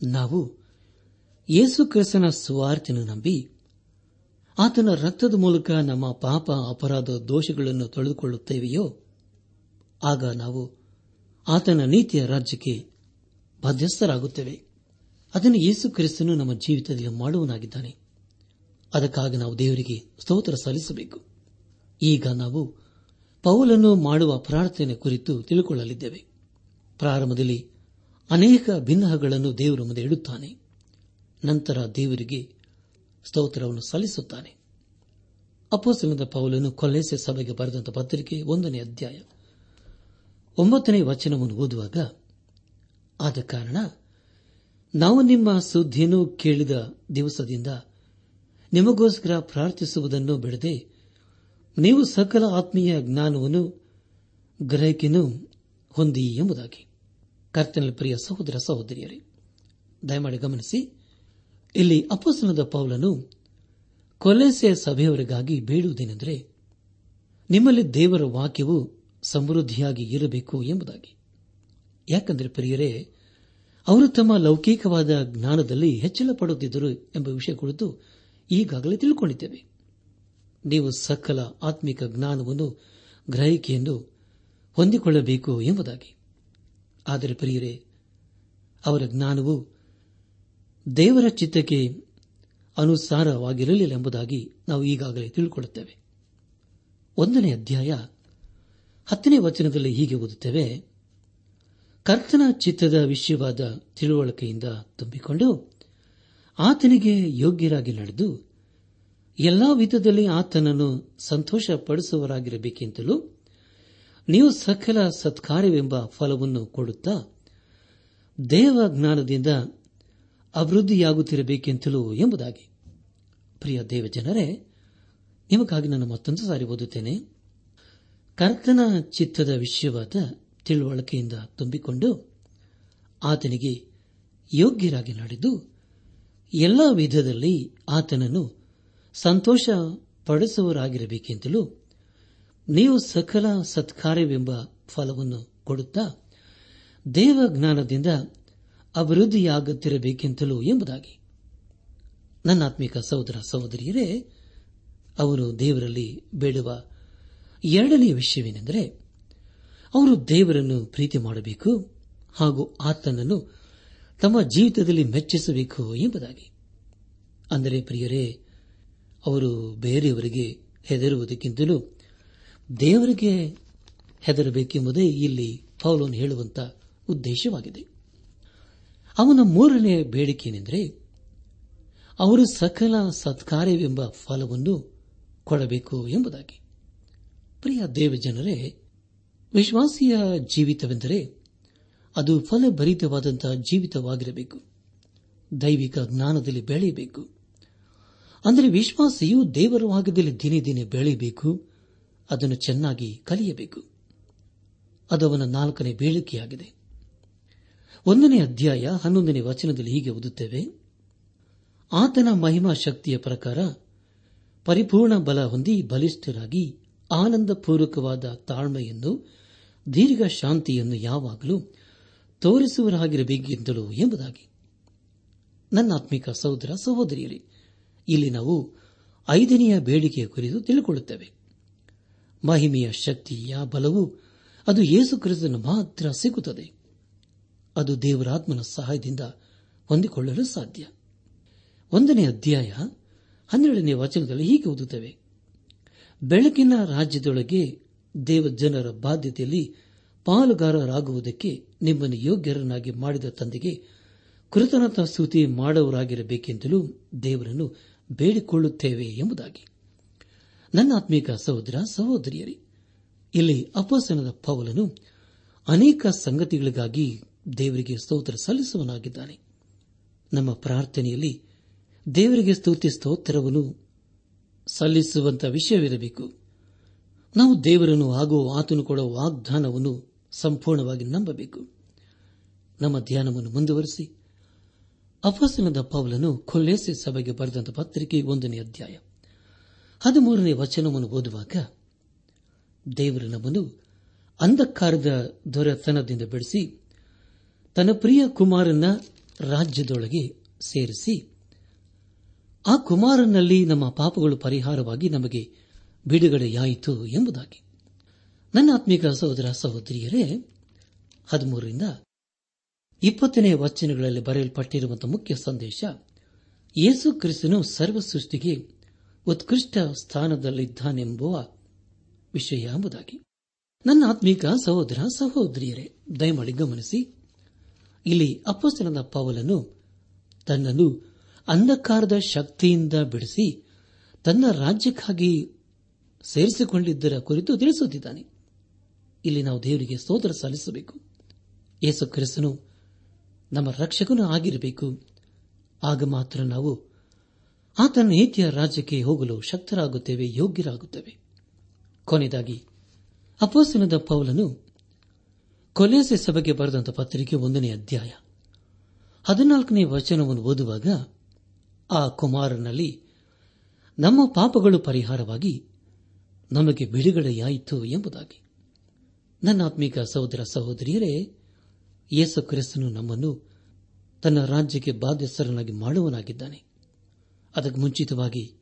ನಾವು ಯೇಸು ಕ್ರಿಸ್ತನ ಸುವಾರ್ತೆಯನ್ನು ನಂಬಿ ಆತನ ರಕ್ತದ ಮೂಲಕ ನಮ್ಮ ಪಾಪ ಅಪರಾಧ ದೋಷಗಳನ್ನು ತೊಳೆದುಕೊಳ್ಳುತ್ತೇವೆಯೋ? ಆಗ ನಾವು ಆತನ ನೀತಿಯ ರಾಜ್ಯಕ್ಕೆ ಬಾಧ್ಯಸ್ಥರಾಗುತ್ತೇವೆ. ಅದನ್ನು ಯೇಸು ಕ್ರಿಸ್ತನು ನಮ್ಮ ಜೀವಿತದಲ್ಲಿ ಮಾಡುವನಾಗಿದ್ದಾನೆ ಅದಕ್ಕಾಗಿ ನಾವು ದೇವರಿಗೆ ಸ್ತೋತ್ರ ಸಲ್ಲಿಸಬೇಕು. ಈಗ ನಾವು ಪೌಲನ್ನು ಮಾಡುವ ಪ್ರಾರ್ಥನೆ ಕುರಿತು ತಿಳಿಕೊಳ್ಳಲಿದ್ದೇವೆ. ಪ್ರಾರಂಭದಲ್ಲಿ ಅನೇಕ ಭಿನ್ನಹಗಳನ್ನು ದೇವರ ಮುಂದೆ ಇಡುತ್ತಾನೆ ನಂತರ ದೇವರಿಗೆ ಸ್ತೋತ್ರವನ್ನು ಸಲ್ಲಿಸುತ್ತಾನೆ. ಅಪೋಸಲದ ಪೌಲನು ಕೊಲ್ಲೆಸೆ ಸಭೆಗೆ ಬರೆದಂತ ಪತ್ರಿಕೆ ಒಂದನೇ ಅಧ್ಯಾಯ. ಒಂಬತ್ತನೇ ವಚನವನ್ನು ಓದುವಾಗ, ಆದ ಕಾರಣ ನಾವು ನಿಮ್ಮ ಸುದ್ದಿಯನ್ನು ಕೇಳಿದ ದಿವಸದಿಂದ ನಿಮಗೋಸ್ಕರ ಪ್ರಾರ್ಥಿಸುವುದನ್ನು ಬಿಡದೆ ನೀವು ಸಕಲ ಆತ್ಮೀಯ ಜ್ಞಾನವನ್ನು ಗ್ರಹಿಕೆಯನ್ನು ಹೊಂದಿ ಎಂಬುದಾಗಿ. ಕರ್ತನಲ್ಲಿ ಪ್ರಿಯ ಸಹೋದರ ಸಹೋದರಿಯರೇ, ದಯಮಾಡಿ ಗಮನಿಸಿ ಇಲ್ಲಿ ಅಪಸನದ ಪೌಲನು ಕೊಲೆಸೆ ಸಭೆಯವರಿಗಾಗಿ ಬೇಡುವುದೇನೆಂದರೆ ನಿಮ್ಮಲ್ಲಿ ದೇವರ ವಾಕ್ಯವು ಸಮೃದ್ಧಿಯಾಗಿ ಇರಬೇಕು ಎಂಬುದಾಗಿ. ಯಾಕೆಂದರೆ ಪ್ರಿಯರೇ, ಅವರು ತಮ್ಮ ಲೌಕಿಕವಾದ ಜ್ಞಾನದಲ್ಲಿ ಹೆಚ್ಚಳ ಪಡುತ್ತಿದ್ದರು ಎಂಬ ವಿಷಯ ಕುರಿತು ಈಗಾಗಲೇ ತಿಳ್ಕೊಂಡಿದ್ದೇವೆ. ನೀವು ಸಕಲ ಆತ್ಮಿಕ ಜ್ಞಾನವನ್ನು ಗ್ರಹಿಕೆಯನ್ನು ಹೊಂದಿಕೊಳ್ಳಬೇಕು ಎಂಬುದಾಗಿ. ಆದರೆ ಪ್ರಿಯರೇ, ಅವರ ಜ್ಞಾನವು ದೇವರ ಚಿತ್ತಕ್ಕೆ ಅನುಸಾರವಾಗಿರಲಿಲ್ಲ ಎಂಬುದಾಗಿ ನಾವು ಈಗಾಗಲೇ ತಿಳಿಕೊಳ್ಳುತ್ತೇವೆ. ಒಂದನೇ ಅಧ್ಯಾಯ ಹತ್ತನೇ ವಚನದಲ್ಲಿ ಹೀಗೆ ಓದುತ್ತೇವೆ, ಕರ್ತನ ಚಿತ್ತದ ವಿಷಯವಾದ ತಿಳುವಳಿಕೆಯಿಂದ ತುಂಬಿಕೊಂಡು ಆತನಿಗೆ ಯೋಗ್ಯರಾಗಿ ನಡೆದು ಎಲ್ಲಾ ವಿಧದಲ್ಲಿ ಆತನನ್ನು ಸಂತೋಷಪಡಿಸುವರಾಗಿರಬೇಕೆಂತಲೂ ನೀವು ಸಕಲ ಸತ್ಕಾರ್ಯವೆಂಬ ಫಲವನ್ನು ಕೊಡುತ್ತಾ ದೇವ ಜ್ಞಾನದಿಂದ ಅಭಿವೃದ್ಧಿಯಾಗುತ್ತಿರಬೇಕೆಂತಲೂ ಎಂಬುದಾಗಿ. ಪ್ರಿಯ ದೇವಜನರೇ, ನಿಮಗಾಗಿ ನಾನು ಮತ್ತೊಂದು ಸಾರಿ ಓದುತ್ತೇನೆ. ಕರ್ತನ ಚಿತ್ತದ ವಿಷಯವಾದ ತಿಳುವಳಿಕೆಯಿಂದ ತುಂಬಿಕೊಂಡು ಆತನಿಗೆ ಯೋಗ್ಯರಾಗಿ ನಡೆದು ಎಲ್ಲ ವಿಧದಲ್ಲಿ ಆತನನ್ನು ಸಂತೋಷ ಪಡಿಸುವರಾಗಿರಬೇಕೆಂತಲೂ ನೀವು ಸಕಲ ಸತ್ಕಾರ್ಯವೆಂಬ ಫಲವನ್ನು ಕೊಡುತ್ತಾ ದೇವ ಜ್ಞಾನದಿಂದ ಅಭಿವೃದ್ಧಿಯಾಗುತ್ತಿರಬೇಕೆಂತಲೂ ಎಂಬುದಾಗಿ. ನನ್ನ ಆತ್ಮಿಕ ಸಹೋದರ ಸಹೋದರಿಯರೇ, ಅವರು ದೇವರಲ್ಲಿ ಬೇಡುವ ಎರಡನೆಯ ವಿಷಯವೇನೆಂದರೆ, ಅವರು ದೇವರನ್ನು ಪ್ರೀತಿ ಮಾಡಬೇಕು ಹಾಗೂ ಆತನನ್ನು ತಮ್ಮ ಜೀವಿತದಲ್ಲಿ ಮೆಚ್ಚಿಸಬೇಕು ಎಂಬುದಾಗಿ. ಅಂದರೆ ಪ್ರಿಯರೇ, ಅವರು ಬೇರೆಯವರಿಗೆ ಹೆದರುವುದಕ್ಕಿಂತಲೂ ದೇವರಿಗೆ ಹೆದರಬೇಕೆಂಬುದೇ ಇಲ್ಲಿ ಪೌಲನು ಹೇಳುವಂತ ಉದ್ದೇಶವಾಗಿದೆ. ಅವನ ಮೂರನೇ ಬೇಡಿಕೆಯೇನೆಂದರೆ ಅವರು ಸಕಲ ಸತ್ಕಾರ್ಯವೆಂಬ ಫಲವನ್ನು ಕೊಡಬೇಕು ಎಂಬುದಾಗಿ. ಪ್ರಿಯ ದೇವಜನರೇ, ವಿಶ್ವಾಸಿಯ ಜೀವಿತವೆಂದರೆ ಅದು ಫಲಭರಿತವಾದಂತಹ ಜೀವಿತವಾಗಿರಬೇಕು. ದೈವಿಕ ಜ್ಞಾನದಲ್ಲಿ ಬೆಳೆಯಬೇಕು. ಅಂದರೆ ವಿಶ್ವಾಸಿಯು ದೇವರ ಭಾಗದಲ್ಲಿ ದಿನೇ ದಿನೇ ಬೆಳೆಯಬೇಕು, ಅದನ್ನು ಚೆನ್ನಾಗಿ ಕಲಿಯಬೇಕು. ಅದು ನಾಲ್ಕನೇ ಬೇಡಿಕೆಯಾಗಿದೆ. ಒಂದನೇ ಅಧ್ಯಾಯ ಹನ್ನೊಂದನೇ ವಚನದಲ್ಲಿ ಹೀಗೆ ಓದುತ್ತೇವೆ. ಆತನ ಮಹಿಮಾ ಶಕ್ತಿಯ ಪ್ರಕಾರ ಪರಿಪೂರ್ಣ ಬಲ ಹೊಂದಿ ಬಲಿಷ್ಠರಾಗಿ ಆನಂದಪೂರ್ವಕವಾದ ತಾಳ್ಮೆಯನ್ನು, ದೀರ್ಘ ಶಾಂತಿಯನ್ನು ಯಾವಾಗಲೂ ತೋರಿಸುವರಾಗಿರಬೇಕೆಂದಳು ಎಂಬುದಾಗಿ. ನನ್ನ ಆತ್ಮಿಕ ಸಹೋದರ ಸಹೋದರಿಯರೇ, ಇಲ್ಲಿ ನಾವು ಐದನೆಯ ಬೇಡಿಕೆಯ ಕುರಿತು ತಿಳಿದುಕೊಳ್ಳುತ್ತೇವೆ. ಮಹಿಮೆಯ ಶಕ್ತಿಯ ಬಲವು ಅದು ಯೇಸು ಕ್ರಿಸ್ತನು ಮಾತ್ರ ಸಿಗುತ್ತದೆ ಅದು ದೇವರಾತ್ಮನ ಸಹಾಯದಿಂದ ಹೊಂದಿಕೊಳ್ಳಲು ಸಾಧ್ಯ. ಒಂದನೇ ಅಧ್ಯಾಯ ಹನ್ನೆರಡನೇ ವಚನದಲ್ಲಿ ಹೀಗೆ ಓದುತ್ತವೆ. ಬೆಳಕಿನ ರಾಜ್ಯದೊಳಗೆ ದೇವಜನರ ಬಾಧ್ಯತೆಯಲ್ಲಿ ಪಾಲುಗಾರರಾಗುವುದಕ್ಕೆ ನಿಮ್ಮನ್ನು ಯೋಗ್ಯರನ್ನಾಗಿ ಮಾಡಿದ ತಂದೆಗೆ ಕೃತಜ್ಞತಾ ಸ್ತುತಿ ಮಾಡುವರಾಗಿರಬೇಕೆಂದಲೂ ದೇವರನ್ನು ಬೇಡಿಕೊಳ್ಳುತ್ತೇವೆ ಎಂಬುದಾಗಿ. ನನ್ನ ಆತ್ಮೀಕ ಸಹೋದರ, ಸಹೋದರಿಯರೇ, ಇಲ್ಲಿ ಅಪಸನದ ಪೌಲನು ಅನೇಕ ಸಂಗತಿಗಳಿಗಾಗಿ ದೇವರಿಗೆ ಸ್ತೋತ್ರ ಸಲ್ಲಿಸುವನಾಗಿದ್ದಾನೆ ನಮ್ಮ ಪ್ರಾರ್ಥನೆಯಲ್ಲಿ ದೇವರಿಗೆ ಸ್ತುತಿ ಸ್ತೋತ್ರವನ್ನು ಸಲ್ಲಿಸುವಂತಹ ವಿಷಯವಿರಬೇಕು. ನಾವು ದೇವರನ್ನು ಹಾಗೂ ಆತನು ಕೊಡುವ ವಾಗ್ದಾನವನ್ನು ಸಂಪೂರ್ಣವಾಗಿ ನಂಬಬೇಕು. ನಮ್ಮ ಧ್ಯಾನವನ್ನು ಮುಂದುವರೆಸಿ. ಅಪಸನದ ಪೌಲನು ಖುಲ್ಲೇಸಿ ಸಭೆಗೆ ಬರೆದಂತ ಪತ್ರಿಕೆ ಒಂದನೇ ಅಧ್ಯಾಯ. ಹದಿಮೂರನೇ ವಚನವನ್ನು ಓದುವಾಗ ದೇವರು ನಮ್ಮನ್ನು ಅಂಧಕಾರದ ದೊರೆತನದಿಂದ ಬಿಡಿಸಿ ತನ್ನ ಪ್ರಿಯ ಕುಮಾರನ ರಾಜ್ಯದೊಳಗೆ ಸೇರಿಸಿ, ಆ ಕುಮಾರನಲ್ಲಿ ನಮ್ಮ ಪಾಪಗಳು ಪರಿಹಾರವಾಗಿ ನಮಗೆ ಬಿಡುಗಡೆಯಾಯಿತು ಎಂಬುದಾಗಿ. ನನ್ನ ಆತ್ಮಿಕ ಸಹೋದರ ಸಹೋದರಿಯರೇ, ಹದಿಮೂರರಿಂದ ಇಪ್ಪತ್ತನೇ ವಚನಗಳಲ್ಲಿ ಬರೆಯಲ್ಪಟ್ಟಿರುವಂತಹ ಮುಖ್ಯ ಸಂದೇಶ, ಯೇಸು ಕ್ರಿಸ್ತನು ಸರ್ವ ಸೃಷ್ಟಿಗೆ ಉತ್ಕೃಷ್ಟ ಸ್ಥಾನದಲ್ಲಿದ್ದಾನೆಂಬುವ ವಿಷಯ ಎಂಬುದಾಗಿ. ನನ್ನ ಆತ್ಮೀಕ ಸಹೋದರ ಸಹೋದರಿಯರೇ, ದಯಮಾಡಿ ಗಮನಿಸಿ ಇಲ್ಲಿ ಅಪ್ಪಸ್ತನದ ಪೌಲನು ತನ್ನನ್ನು ಅಂಧಕಾರದ ಶಕ್ತಿಯಿಂದ ಬಿಡಿಸಿ ತನ್ನ ರಾಜ್ಯಕ್ಕಾಗಿ ಸೇರಿಸಿಕೊಂಡಿದ್ದರ ಕುರಿತು ತಿಳಿಸುತ್ತಿದ್ದಾನೆ. ಇಲ್ಲಿ ನಾವು ದೇವರಿಗೆ ಸೋದರ ಸಲ್ಲಿಸಬೇಕು. ಯೇಸು ಕ್ರಿಸ್ತನು ನಮ್ಮ ರಕ್ಷಕನೂ ಆಗಿರಬೇಕು. ಆಗ ಮಾತ್ರ ನಾವು ಆತನ ನೀತಿಯ ರಾಜ್ಯಕ್ಕೆ ಹೋಗಲು ಶಕ್ತರಾಗುತ್ತೇವೆ, ಯೋಗ್ಯರಾಗುತ್ತೇವೆ. ಕೊನೆಯದಾಗಿ ಅಪೋಸನದ ಪೌಲನು ಕೊಲೆಸೆ ಸಭೆಗೆ ಬರೆದಂತಹ ಪತ್ರಿಕೆ ಒಂದನೇ ಅಧ್ಯಾಯ. ಹದಿನಾಲ್ಕನೇ ವಚನವನ್ನು ಓದುವಾಗ ಆ ಕುಮಾರನಲ್ಲಿ, ನಮ್ಮ ಪಾಪಗಳು ಪರಿಹಾರವಾಗಿ ನಮಗೆ ಬಿಡುಗಡೆಯಾಯಿತು ಎಂಬುದಾಗಿ. ನನ್ನ ಆತ್ಮಿಕ ಸಹೋದರ ಸಹೋದರಿಯರೇ, ಯೇಸು ಕ್ರಿಸ್ತನು ನಮ್ಮನ್ನು ತನ್ನ ರಾಜ್ಯಕ್ಕೆ ಬಾಧ್ಯಸ್ಥರನ್ನಾಗಿ ಮಾಡುವನಾಗಿದ್ದಾನೆ ಅದಕ್ಕೆ ಮುಂಚಿತವಾಗಿ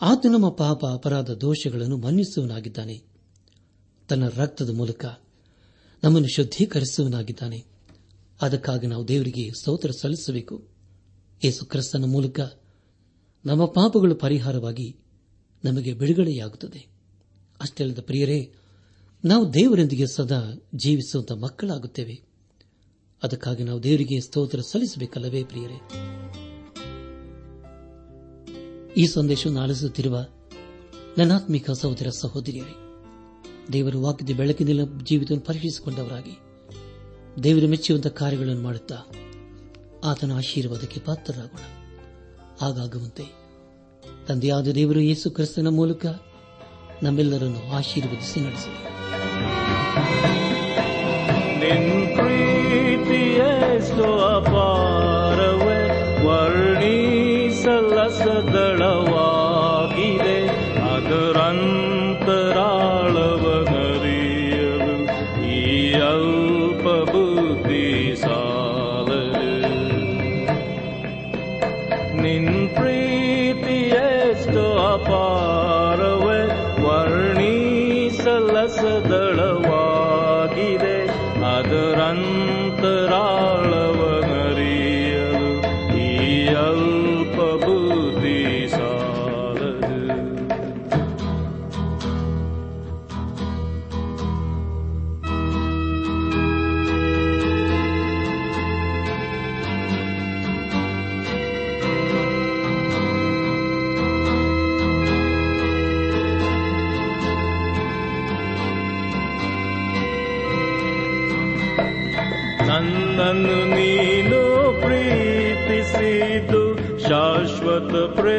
ಆತ ನಮ್ಮ ಪಾಪ ಅಪರಾಧ ದೋಷಗಳನ್ನು ಮನ್ನಿಸುವನಾಗಿದ್ದಾನೆ ತನ್ನ ರಕ್ತದ ಮೂಲಕ ನಮ್ಮನ್ನು ಶುದ್ಧೀಕರಿಸುವನಾಗಿದ್ದಾನೆ ಅದಕ್ಕಾಗಿ ನಾವು ದೇವರಿಗೆ ಸ್ತೋತ್ರ ಸಲ್ಲಿಸಬೇಕು. ಯೇಸು ಕ್ರಿಸ್ತನ ಮೂಲಕ ನಮ್ಮ ಪಾಪಗಳು ಪರಿಹಾರವಾಗಿ ನಮಗೆ ಬಿಡುಗಡೆಯಾಗುತ್ತದೆ. ಅಷ್ಟೇ ಅಲ್ಲದ ಪ್ರಿಯರೇ, ನಾವು ದೇವರೊಂದಿಗೆ ಸದಾ ಜೀವಿಸುವಂತ ಮಕ್ಕಳಾಗುತ್ತೇವೆ. ಅದಕ್ಕಾಗಿ ನಾವು ದೇವರಿಗೆ ಸ್ತೋತ್ರ ಸಲ್ಲಿಸಬೇಕಲ್ಲವೇ ಪ್ರಿಯರೇ? ಈ ಸಂದೇಶವನ್ನು ಆಲಿಸುತ್ತಿರುವ ನನಾತ್ಮಿಕ ಸಹೋದರ ಸಹೋದರಿಯರೇ ದೇವರ ವಾಕ್ಯದ ಬೆಳಕಿನ ಜೀವಿತವನ್ನು ಪರೀಕ್ಷಿಸಿಕೊಂಡವರಾಗಿ ದೇವರ ಮೆಚ್ಚುವಂತಹ ಕಾರ್ಯಗಳನ್ನು ಮಾಡುತ್ತಾ ಆತನ ಆಶೀರ್ವಾದಕ್ಕೆ ಪಾತ್ರರಾಗೋಣ. ಹಾಗಾಗುವಂತೆ ತಂದೆಯಾದ ದೇವರು ಯೇಸು ಕ್ರಿಸ್ತನ ಮೂಲಕ ನಮ್ಮೆಲ್ಲರನ್ನು ಆಶೀರ್ವದಿಸಿ ನಿನ್ ಪ್ರೀತಿಯೆಷ್ಟು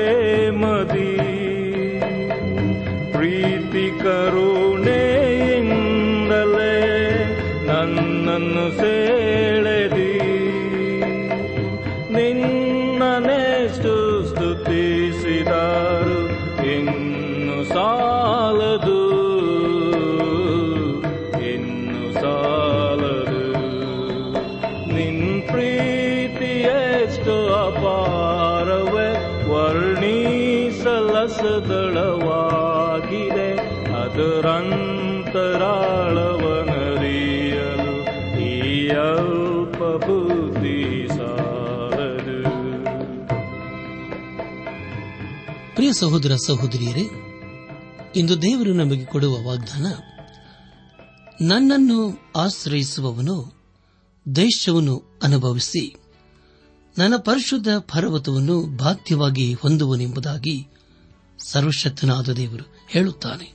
ಪ್ರೇಮದಿ ಪ್ರೀತಿ ಕರುಣೆಯಿಂದಲೇ ನನ್ನನ್ನು ಸೆಳೆದಿ ಪ್ರಿಯ ಸಹೋದರ ಸಹೋದರಿಯರೇ, ಇಂದು ದೇವರು ನಮಗೆ ಕೊಡುವ ವಾಗ್ದಾನ, ನನ್ನನ್ನು ಆಶ್ರಯಿಸುವವನು ದೇಶವನ್ನು ಅನುಭವಿಸಿ, ನನ್ನ ಪರಿಶುದ್ಧ ಪರ್ವತವನ್ನು ಬಾಧ್ಯವಾಗಿ ಹೊಂದುವನೆಂಬುದಾಗಿ ಸರ್ವಶಕ್ತನಾದ ದೇವರು ಹೇಳುತ್ತಾನೆ.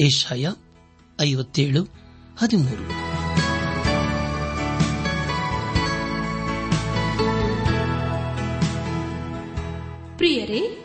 ಏಷಾಯ ಐವತ್ತೇಳು, ಹದಿಮೂರು. ಪ್ರಿಯರೇ